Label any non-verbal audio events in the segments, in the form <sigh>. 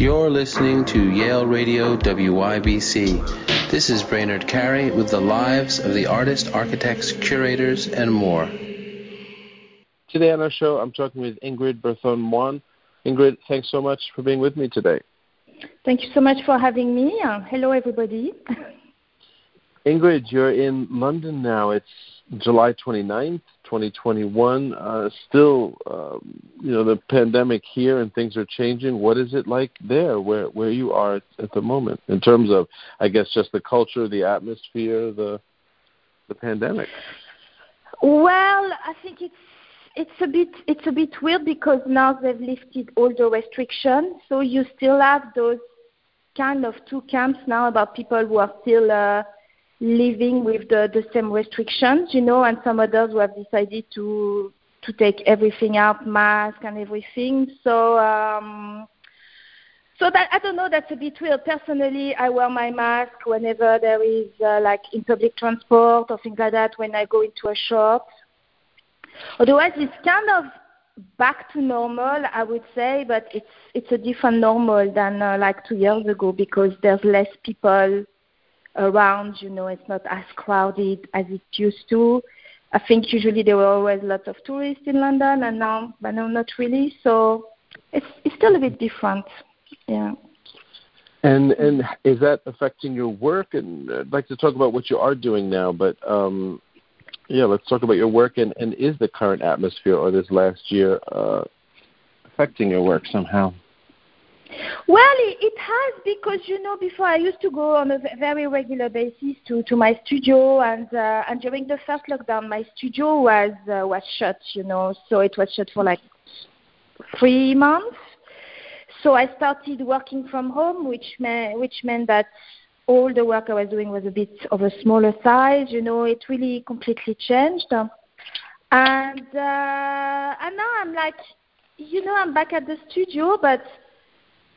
You're listening to Yale Radio WYBC. This is Brainard Carey with the lives of the artists, architects, curators, and more. Today on our show, I'm talking with Ingrid Berthon-Moine. Ingrid, thanks so much for being with me today. Thank you so much for having me. Uh, hello, everybody. <laughs> Ingrid, you're in London now. It's July 29th, 2021. Uh, still, um, you know, the pandemic here and things are changing. What is it like there, where where you are at the moment, in terms of, I guess, just the culture, the atmosphere, the the pandemic? Well, I think it's it's a bit it's a bit weird because now they've lifted all the restrictions, so you still have those kind of two camps now about people who are still. Uh, living with the, the same restrictions, you know, and some others who have decided to to take everything out, mask and everything. So um, so that I don't know. That's a bit weird. Personally, I wear my mask whenever there is uh, like in public transport or things like that. When I go into a shop. Otherwise, it's kind of back to normal, I would say, but it's it's a different normal than uh, like two years ago because there's less people around. You know, it's not as crowded as it used to. I think usually there were always lots of tourists in London, and now, but now not really. So it's it's still a bit different. Yeah. And and is that affecting your work? And I'd like to talk about what you are doing now, but um, yeah, let's talk about your work. And, and is the current atmosphere or this last year uh, affecting your work somehow? Well, it, has because you know before I used to go on a very regular basis to, to my studio, and uh, and during the first lockdown, my studio was uh, was shut. You know, so it was shut for like three months. So I started working from home, which meant which meant that all the work I was doing was a bit of a smaller size. You know, it really completely changed. And uh, and now I'm like, you know, I'm back at the studio, but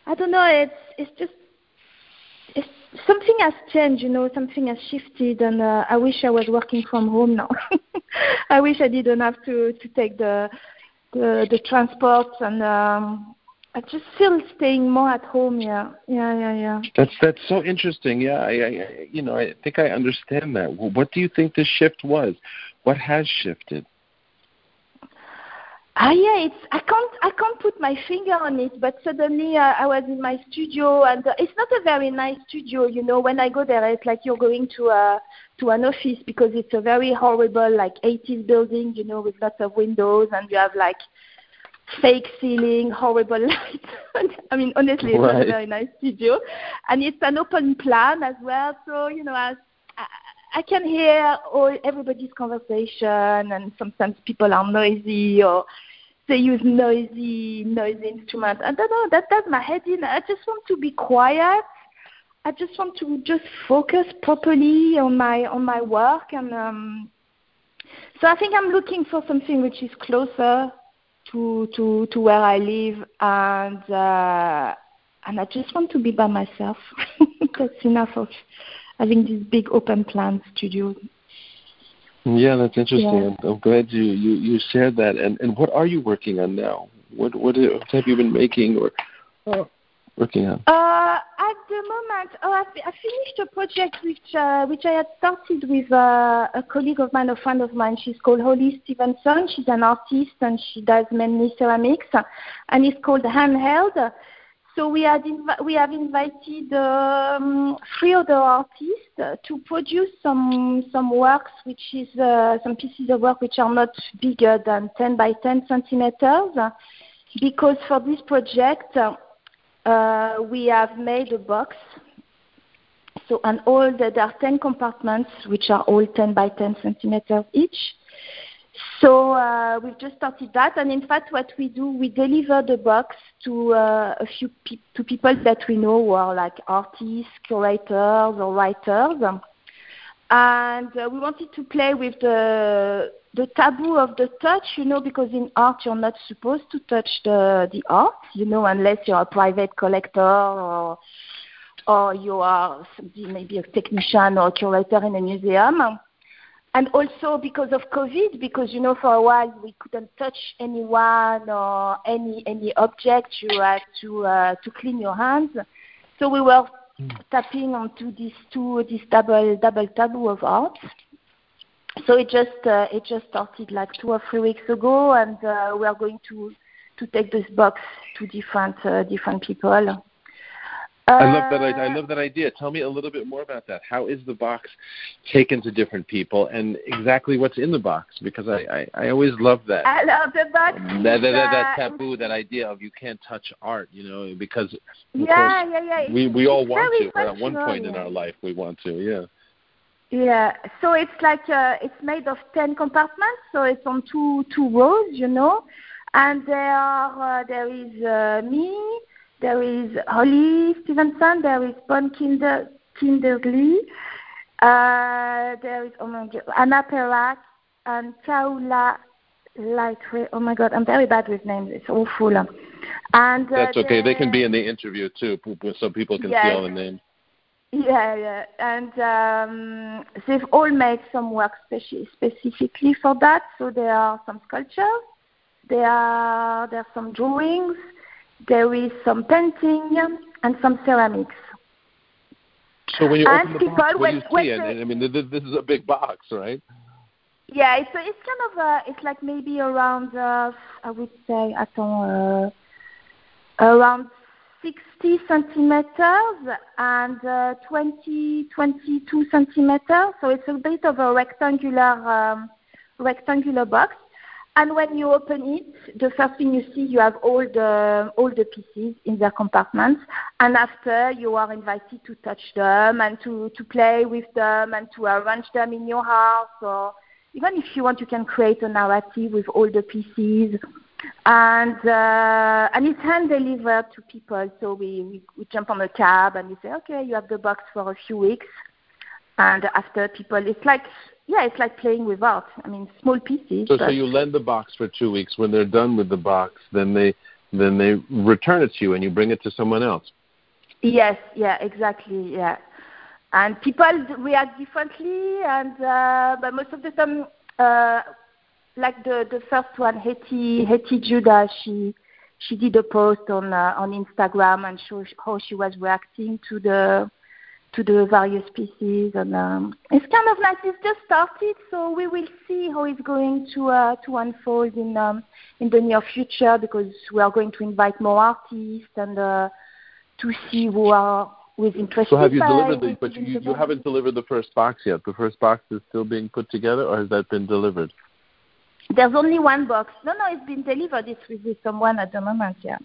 I don't know. It's it's just it's something has changed. You know, something has shifted, and uh, I wish I was working from home now. <laughs> I wish I didn't have to to take the the, the transport and. Um, I just feel staying more at home. Yeah, yeah, yeah, yeah. That's that's so interesting. Yeah, I, I you know I think I understand that. What do you think the shift was? What has shifted? Ah, yeah, it's I can't I can't put my finger on it, but suddenly uh, I was in my studio, and uh, it's not a very nice studio, you know. When I go there, it's like you're going to a to an office because it's a very horrible like 80s building, you know, with lots of windows, and you have like fake ceiling, horrible <laughs> lights. I mean, honestly, it's right. not a very nice studio, and it's an open plan as well. So you know, as I, I can hear all everybody's conversation, and sometimes people are noisy or they use noisy noisy instruments. I don't know. That does my head in. I just want to be quiet. I just want to just focus properly on my on my work, and um, so I think I'm looking for something which is closer to to to where I live, and uh, and I just want to be by myself. <laughs> That's enough of having this big open plan studio. Yeah, that's interesting. Yeah. I'm, glad you, you, you shared that. And, and what are you working on now? What what have you been making or uh, working on? Uh, at the moment, oh, I, I finished a project which uh, which I had started with uh, a colleague of mine, a friend of mine. She's called Holly Stevenson. She's an artist and she does mainly ceramics, and it's called Handheld. So we, had inv- we have invited um, three other artists to produce some some works, which is uh, some pieces of work which are not bigger than 10 by 10 centimeters, because for this project uh, we have made a box. So and all the, there are 10 compartments, which are all 10 by 10 centimeters each. So uh, we've just started that, and in fact, what we do, we deliver the box to uh, a few pe- to people that we know who are like artists, curators, or writers, and uh, we wanted to play with the the taboo of the touch, you know, because in art you're not supposed to touch the the art, you know, unless you're a private collector or or you are maybe a technician or a curator in a museum. And also because of COVID, because you know for a while we couldn't touch anyone or any any object. You had to uh, to clean your hands. So we were mm. tapping onto these two this double double taboo of art. So it just uh, it just started like two or three weeks ago, and uh, we are going to to take this box to different uh, different people. I love that. I, I uh, love that idea. Tell me a little bit more about that. How is the box taken to different people, and exactly what's in the box? Because I, I, I always love that. I love the box. That, that, that, that taboo, that idea of you can't touch art. You know, because yeah, yeah, yeah. We we all want to, at one point in our life we want to. Yeah. Yeah, so it's like uh, it's made of ten compartments, so it's on two two rows, you know, and there are uh, there is uh, me, there is Holly Stevenson, there is Bon Kinder, Kinderly, uh, there is oh my God, Anna Perach, and Kaula Lightway. Oh my God, I'm very bad with names. It's awful. And uh, that's okay. They can be in the interview too, so people can yeah, see all the names. Yeah, yeah, and um, they've all made some work speci- specifically for that. So there are some sculptures, there are there are some drawings, there is some painting and some ceramics. So when you and open the box, what do you see? And, I mean, this is a big box, right? Yeah, it's it's kind of a, it's like maybe around uh, I would say attends, uh, around 60 centimeters and uh, 20 22 centimeters. So it's a bit of a rectangular um, rectangular box. And when you open it, the first thing you see, you have all the all the pieces in their compartments. And after, you are invited to touch them and to to play with them and to arrange them in your house. Or even if you want, you can create a narrative with all the pieces. And uh, and it's hand delivered to people. So we, we we jump on a cab and we say, okay, you have the box for a few weeks. And after people, it's like yeah, it's like playing with art. I mean, small pieces. So, so you lend the box for two weeks. When they're done with the box, then they then they return it to you, and you bring it to someone else. Yes. Yeah. Exactly. Yeah. And people react differently, and uh, but most of the time, uh, like the the first one, Hettie Hettie Judah, she she did a post on uh, on Instagram and show how she was reacting to the to the various pieces, and um, it's kind of nice. It's just started, so we will see how it's going to uh, to unfold in um, in the near future because we are going to invite more artists and uh, to see who are who is interested. So have you delivered the? But you, you haven't delivered the first box yet. The first box is still being put together, or has that been delivered? There's only one box. No, no, it's been delivered. It's with someone at the moment. Yeah.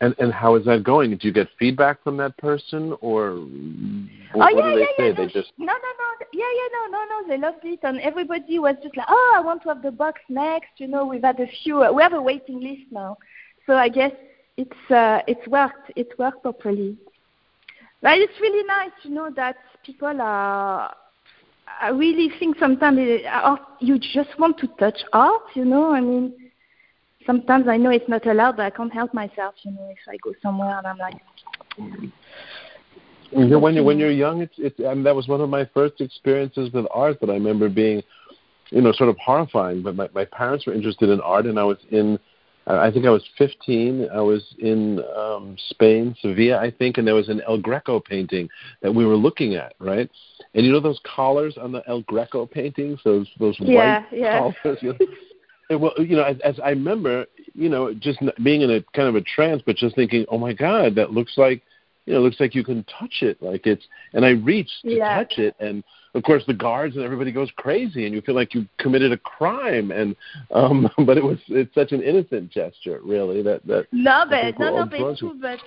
And and how is that going? Do you get feedback from that person, or what, oh, yeah, what do they yeah, say? Yeah, they just no, no, no, yeah, yeah, no, no, no. They loved it, and everybody was just like, oh, I want to have the box next. You know, we've had a few. We have a waiting list now, so I guess it's uh, it's worked. It worked properly. But it's really nice, you know, that people are. I really think sometimes you just want to touch art. You know, I mean sometimes I know it's not allowed, but I can't help myself. You know, if I go somewhere and I'm like. You know, when you're when you're young, it's it's and that was one of my first experiences with art that I remember being, you know, sort of horrifying. But my my parents were interested in art, and I was in, I think I was 15. I was in um, Spain, Sevilla, I think, and there was an El Greco painting that we were looking at, right? And you know those collars on the El Greco paintings, those those yeah, white yeah. <laughs> collars. You know? Well, you know, as, as I remember, you know, just being in a kind of a trance, but just thinking, oh my God, that looks like, you know, looks like you can touch it, like it's. And I reached to yeah. touch it, and of course the guards and everybody goes crazy, and you feel like you committed a crime. And um, <laughs> but it was it's such an innocent gesture, really. That that. No, but no, no, but it's true. But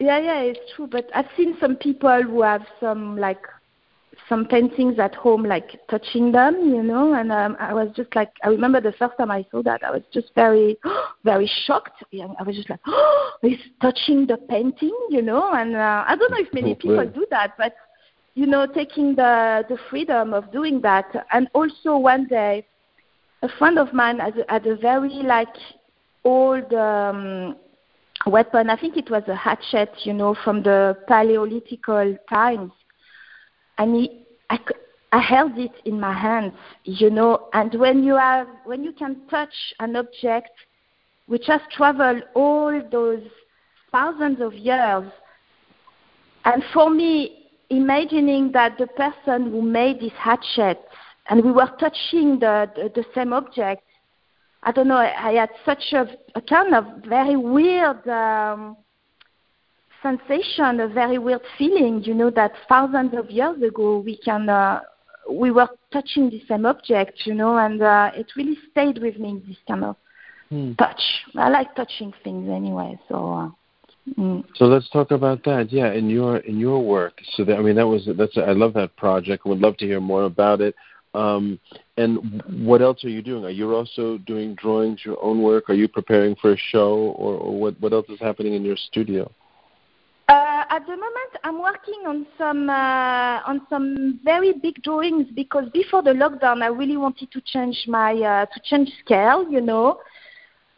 yeah, yeah, it's true. But I've seen some people who have some like some paintings at home, like touching them, you know. And um, I was just like, I remember the first time I saw that, I was just very, <gasps> very shocked. I was just like, oh, <gasps> he's touching the painting, you know. And uh, I don't know if many people do that, but you know, taking the the freedom of doing that. And also one day, a friend of mine had, had a very like old. Um, weapon. I think it was a hatchet, you know, from the Paleolithical times and I, I held it in my hands, you know. And when you have, when you can touch an object which has traveled all those thousands of years, and for me, imagining that the person who made this hatchet and we were touching the, the, the same object, I don't know, I had such a, a kind of very weird um, sensation, a very weird feeling, you know, that thousands of years ago we can, uh, we were touching the same object, you know, and uh, it really stayed with me, this kind of hmm. touch. I like touching things anyway, so. Uh, Mm. So let's talk about that. Yeah, in your in your work. So that, I mean, that was that's I love that project. Would love to hear more about it. Um, and what else are you doing? Are you also doing drawings, your own work? Are you preparing for a show, or, or what what else is happening in your studio? Uh, at the moment, I'm working on some uh, on some very big drawings because before the lockdown, I really wanted to change my uh, to change scale, you know,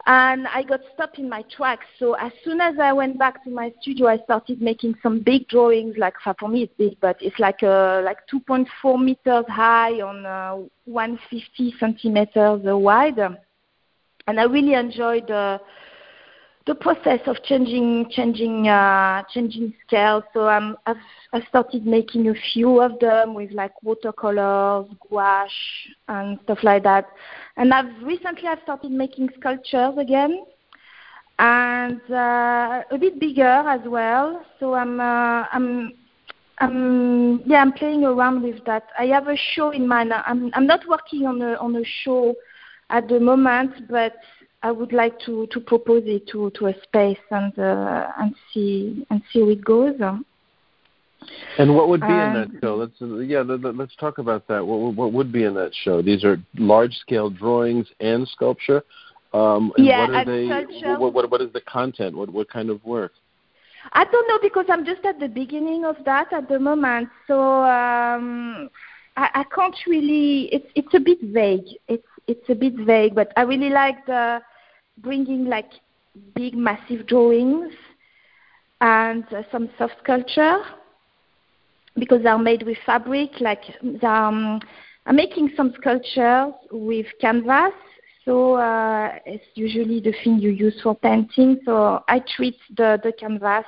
and I got stopped in my tracks. So as soon as I went back to my studio, I started making some big drawings. Like for me, it's big, but it's like uh, like 2.4 meters high on uh, 150 centimeters wide, and I really enjoyed the the process of changing changing uh, changing scale. So um, I've I started making a few of them with like watercolors, gouache, and stuff like that. And I've recently I've started making sculptures again, and uh, a bit bigger as well. So I'm uh, I'm I'm yeah I'm playing around with that. I have a show in mind. I'm I'm not working on a on a show at the moment, but I would like to, to propose it to, to a space and uh, and see and see how it goes. And what would be um, in that show? Let's yeah, let, us talk about that. What, what would be in that show? These are large scale drawings and sculpture. Um, and yeah, what are they? What, what, what is the content? What what kind of work? I don't know because I'm just at the beginning of that at the moment. So um, I, I can't really. It's it's a bit vague. It's it's a bit vague, but I really like the bringing like big, massive drawings and uh, some soft sculpture because they're made with fabric. Like um, I'm making some sculptures with canvas, so uh, it's usually the thing you use for painting. So I treat the the canvas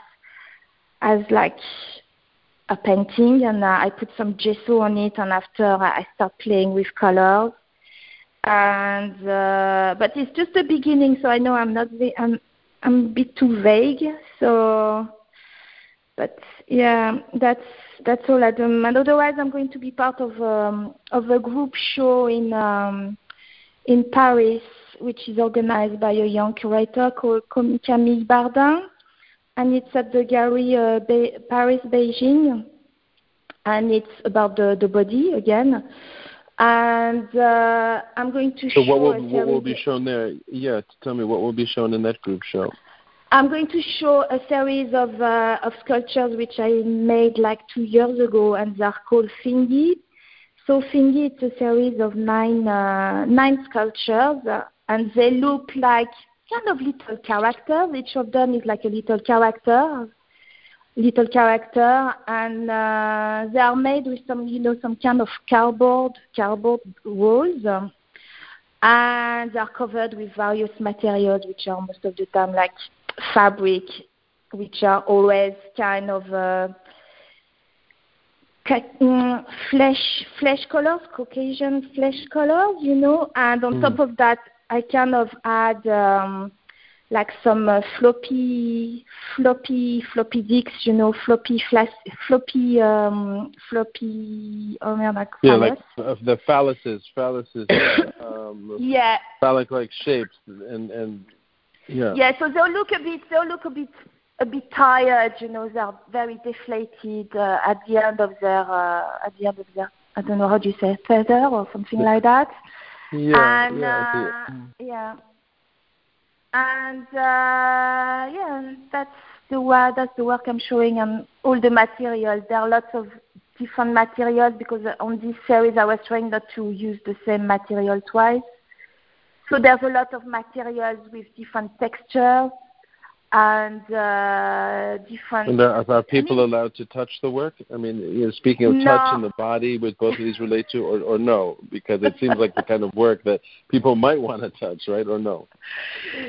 as like a painting, and uh, I put some gesso on it, and after I start playing with colors and uh, but it's just the beginning, so I know I'm not I'm I'm a bit too vague. So, but yeah, that's that's all at the moment. Otherwise, I'm going to be part of um, of a group show in um, in Paris, which is organized by a young curator called Camille Bardin, and it's at the Gallery uh, Be- Paris Beijing, and it's about the the body again and uh, I'm going to so show. So what will, what will be shown there? Yeah, tell me what will be shown in that group show. I'm going to show a series of uh, of sculptures which I made like two years ago, and they're called Fingi. So Fingi, it's a series of nine uh, nine sculptures, uh, and they look like kind of little characters. Each of them is like a little character little character, and uh, they are made with some, you know, some kind of cardboard, cardboard walls, um, and they are covered with various materials, which are most of the time like fabric, which are always kind of uh, mm, flesh, flesh colors, Caucasian flesh colors, you know, and on mm. top of that, I kind of add. Um, like some uh, floppy, floppy, floppy disks, you know, floppy, flas- floppy, um, floppy. Oh man, like yeah, like uh, the phalluses, phalluses. <coughs> um, yeah. Phallic-like shapes, and and yeah. Yeah, so they'll look a bit, they'll look a bit, a bit tired, you know. They're very deflated uh, at the end of their, uh, at the end of their. I don't know how do you say feather or something like that. Yeah, and, yeah, uh, yeah and uh, yeah, that's the work. That's the work I'm showing and all the materials. There are lots of different materials because on this series I was trying not to use the same material twice. So there's a lot of materials with different textures and uh, different. And are, are people I mean, allowed to touch the work? I mean, you know, speaking of no. touch in the body, would both of these relate to, or, or no? Because it seems like the kind of work that people might want to touch, right? Or no?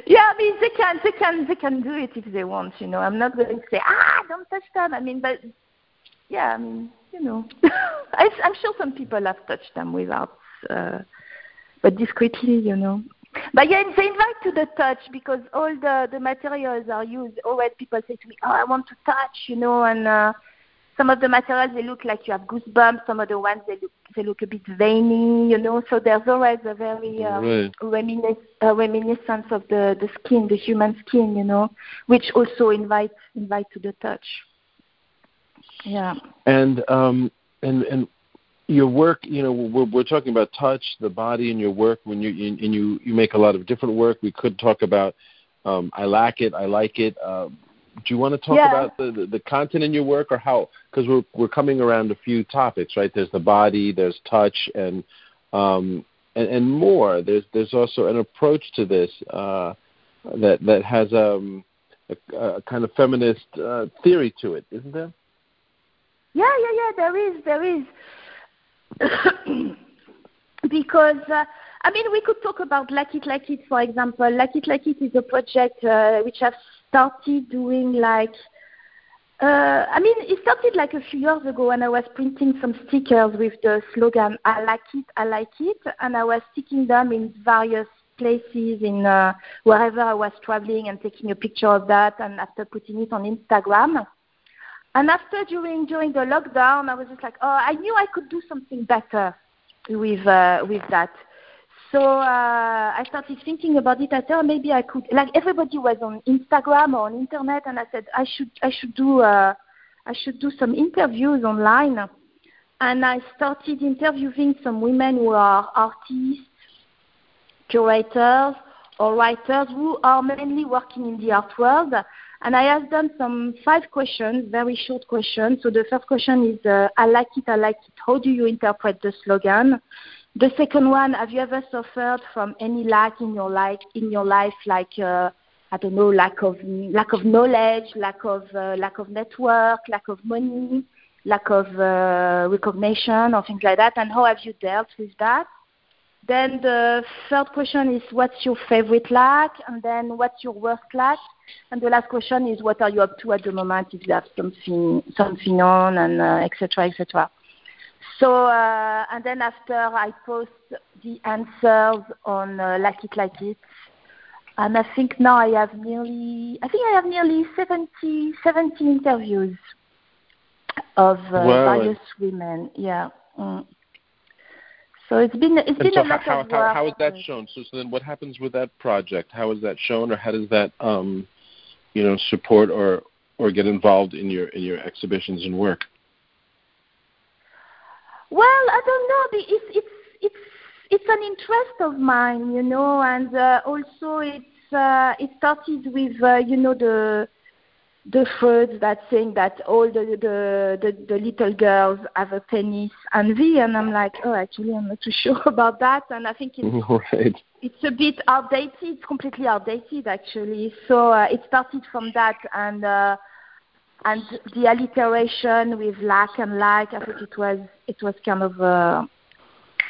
Yeah, I mean, they can, they can, they can do it if they want. You know, I'm not going to say, ah, don't touch them. I mean, but yeah, I mean, you know, <laughs> I, I'm sure some people have touched them without, uh, but discreetly, you know. But yeah, they invite to the touch because all the, the materials are used. Always people say to me, oh, I want to touch, you know, and uh, some of the materials, they look like you have goosebumps. Some of the ones, they look, they look a bit veiny, you know. So there's always a very um, right. reminis- uh, reminiscence of the, the skin, the human skin, you know, which also invites invite to the touch. Yeah. And, um, and, and your work, you know, we're, we're talking about touch, the body, and your work. When you and you you make a lot of different work. We could talk about um, I like it, I like it. Uh, do you want to talk yeah. about the, the, the content in your work, or how? Because we're we're coming around a few topics, right? There's the body, there's touch, and um, and, and more. There's there's also an approach to this uh, that that has um, a, a kind of feminist uh, theory to it, isn't there? Yeah, yeah, yeah. There is, there is. <coughs> because uh, I mean, we could talk about Like It Like It, for example. Like It Like It is a project uh, which I've started doing like. Uh, I mean, it started like a few years ago when I was printing some stickers with the slogan "I like it, I like it," and I was sticking them in various places in uh, wherever I was traveling and taking a picture of that, and after putting it on Instagram. And after during during the lockdown, I was just like, oh, I knew I could do something better with uh, with that. So uh, I started thinking about it. I thought maybe I could. Like everybody was on Instagram or on internet, and I said I should I should do uh, I should do some interviews online. And I started interviewing some women who are artists, curators, or writers who are mainly working in the art world and I asked them some five questions, very short questions. So the first question is, uh, I like it, I like it. How do you interpret the slogan? The second one, have you ever suffered from any lack in your life, in your life, like uh, I don't know, lack of lack of knowledge, lack of uh, lack of network, lack of money, lack of uh, recognition, or things like that? And how have you dealt with that? Then the third question is, what's your favorite lack? And then what's your worst lack? And the last question is, what are you up to at the moment if you have something, something on, and etc., uh, etc. Et so, uh, and then after I post the answers on uh, Like It Like It, and I think now I have nearly, I think I have nearly 70, 70 interviews of uh, wow. various women. Yeah. Mm. So it's been it's been so a lot how, of how, how is that shown? So, so then, what happens with that project? How is that shown, or how does that um, you know support or or get involved in your in your exhibitions and work? Well, I don't know. It's it's it's it's an interest of mine, you know, and uh, also it's uh, it started with uh, you know the the Freud that saying that all the, the the, the little girls have a penis envy, and I'm like, oh, actually, I'm not too <laughs> sure about that, and I think it's <laughs> right. it's a bit outdated. It's completely outdated, actually. So uh, it started from that, and uh, and the alliteration with lack and like, I think it was it was kind of. Uh,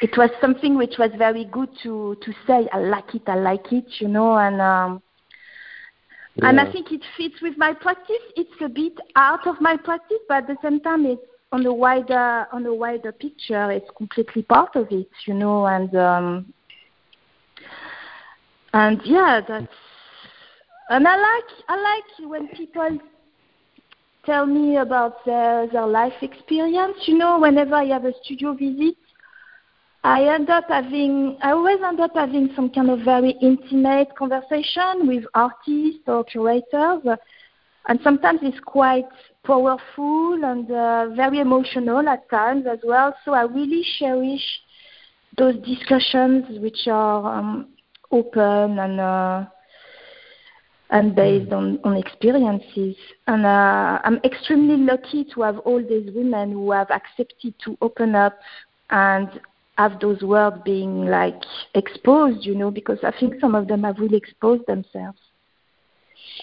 it was something which was very good to to say. I like it. I like it. You know, and um, yeah. And I think it fits with my practice. It's a bit out of my practice, but at the same time, it's on the wider on the wider picture. It's completely part of it, you know. And um, and yeah, that's and I like I like when people tell me about their their life experience. You know, whenever I have a studio visit, I end up having, I always end up having some kind of very intimate conversation with artists or curators, and sometimes it's quite powerful and uh, very emotional at times as well. So I really cherish those discussions which are um, open and uh, and based on, on experiences. And uh, I'm extremely lucky to have all these women who have accepted to open up and have those words being like exposed, you know, because I think some of them have really exposed themselves.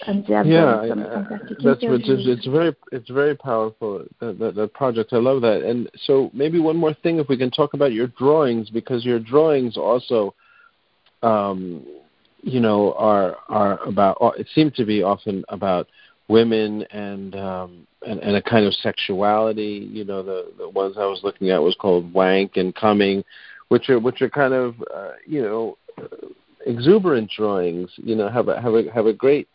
and they have yeah, some I- fantastic that's interviews. it's, it's very it's very powerful that, that that project. I love that. And so maybe one more thing, if we can talk about your drawings, because your drawings also, um, you know, are are about. It seems to be often about women and um, and, and a kind of sexuality. You know, the the ones I was looking at was called Wank and Coming, which are which are kind of uh, you know exuberant drawings. You know, have a have a have a great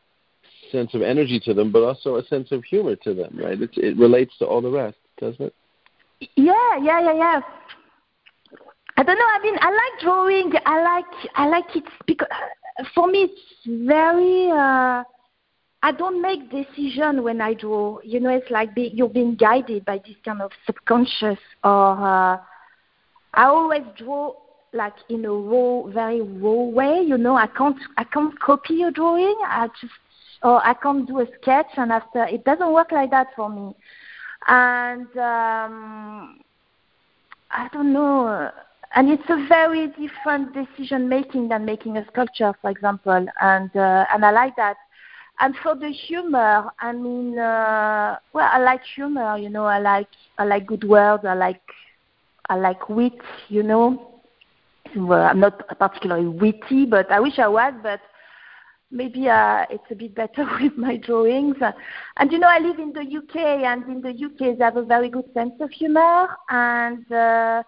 sense of energy to them, but also a sense of humor to them. Right? It it relates to all the rest, doesn't it? Yeah, yeah, yeah, yeah. I don't know. I mean, I like drawing. I like, I like it because for me it's very. Uh, I don't make decision when I draw. You know, it's like be, you're being guided by this kind of subconscious. Or uh, I always draw like in a raw, very raw way. You know, I can't, I can't copy a drawing. I just, or I can't do a sketch, and after it doesn't work like that for me. And um, I don't know. And it's a very different decision making than making a sculpture, for example. And uh, and I like that. And for the humor, I mean, uh, well, I like humor. You know, I like I like good words. I like I like wit. You know, well, I'm not particularly witty, but I wish I was. But maybe uh, it's a bit better <laughs> with my drawings. And you know, I live in the UK, and in the UK, they have a very good sense of humor, and uh,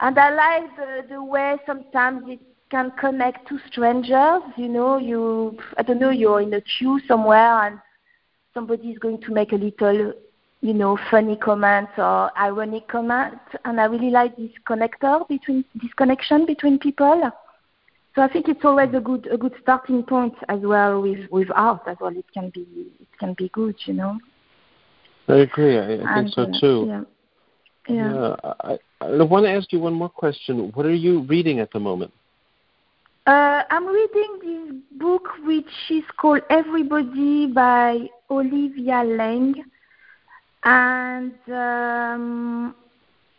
and I like the, the way sometimes it can connect to strangers. You know, you I don't know, you're in a queue somewhere, and somebody is going to make a little, you know, funny comment or ironic comment, and I really like this connector between this connection between people. So I think it's always a good a good starting point as well with with art as well. It can be it can be good, you know. I agree. I, I think And, so uh, too. Yeah. Yeah. I, I want to ask you one more question. What are you reading at the moment? Uh, I'm reading this book which is called Everybody by Olivia Laing, and um,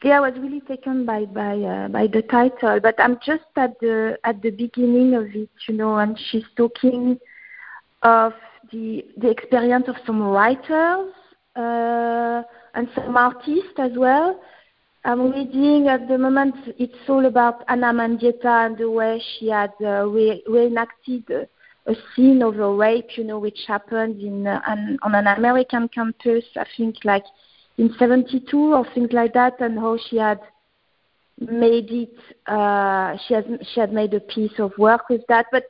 yeah, I was really taken by by uh, by the title. But I'm just at the at the beginning of it, you know, and she's talking of the the experience of some writers uh, and some artists as well. I'm reading at the moment. It's all about Ana Mendieta and the way she had uh, re- reenacted a, a scene of a rape, you know, which happened in uh, an, on an American campus. I think like in '72 or things like that, and how she had made it. Uh, she has she had made a piece of work with that, but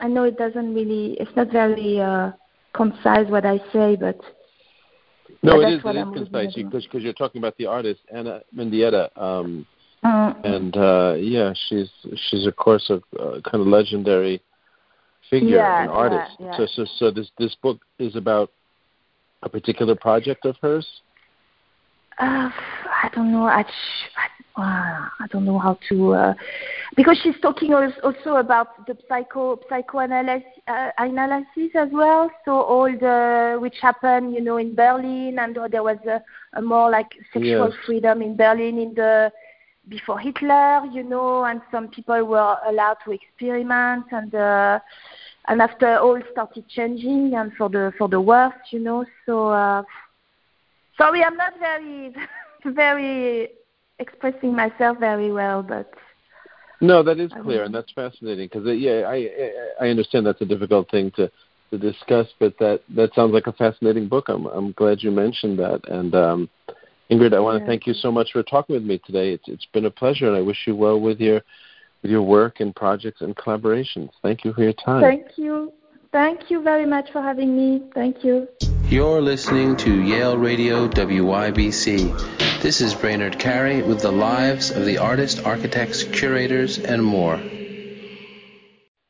I know it doesn't really. It's not very uh, concise what I say, but No, it is. It is I'm concise because you're talking about the artist Ana Mendieta, um, Mm. and uh, yeah, she's she's of course a uh, kind of legendary figure Yeah, and artist. yeah, yeah. So, so, so this this book is about a particular project of hers. Uh, I don't know. I, I, uh, I don't know how to uh, because she's talking als- also about the psycho psychoanalysis uh, analysis as well. So all the which happened, you know, in Berlin, and there was a, a more like sexual Yes. freedom in Berlin in the before Hitler, you know, and some people were allowed to experiment, and uh, and after all started changing, and for the for the worst, you know. So. Uh, Sorry, I'm not very, <laughs> very expressing myself very well, but No, that is clear, don't and that's fascinating because yeah, I I I understand that's a difficult thing to to discuss, but that that sounds like a fascinating book. I'm I'm glad you mentioned that, and um, Ingrid, I want to Yeah. thank you so much for talking with me today. It's it's been a pleasure, and I wish you well with your with your work and projects and collaborations. Thank you for your time. thank you. Thank you very much for having me. Thank you. You're listening to Yale Radio WYBC. This is Brainard Carey with the lives of the artists, architects, curators, and more.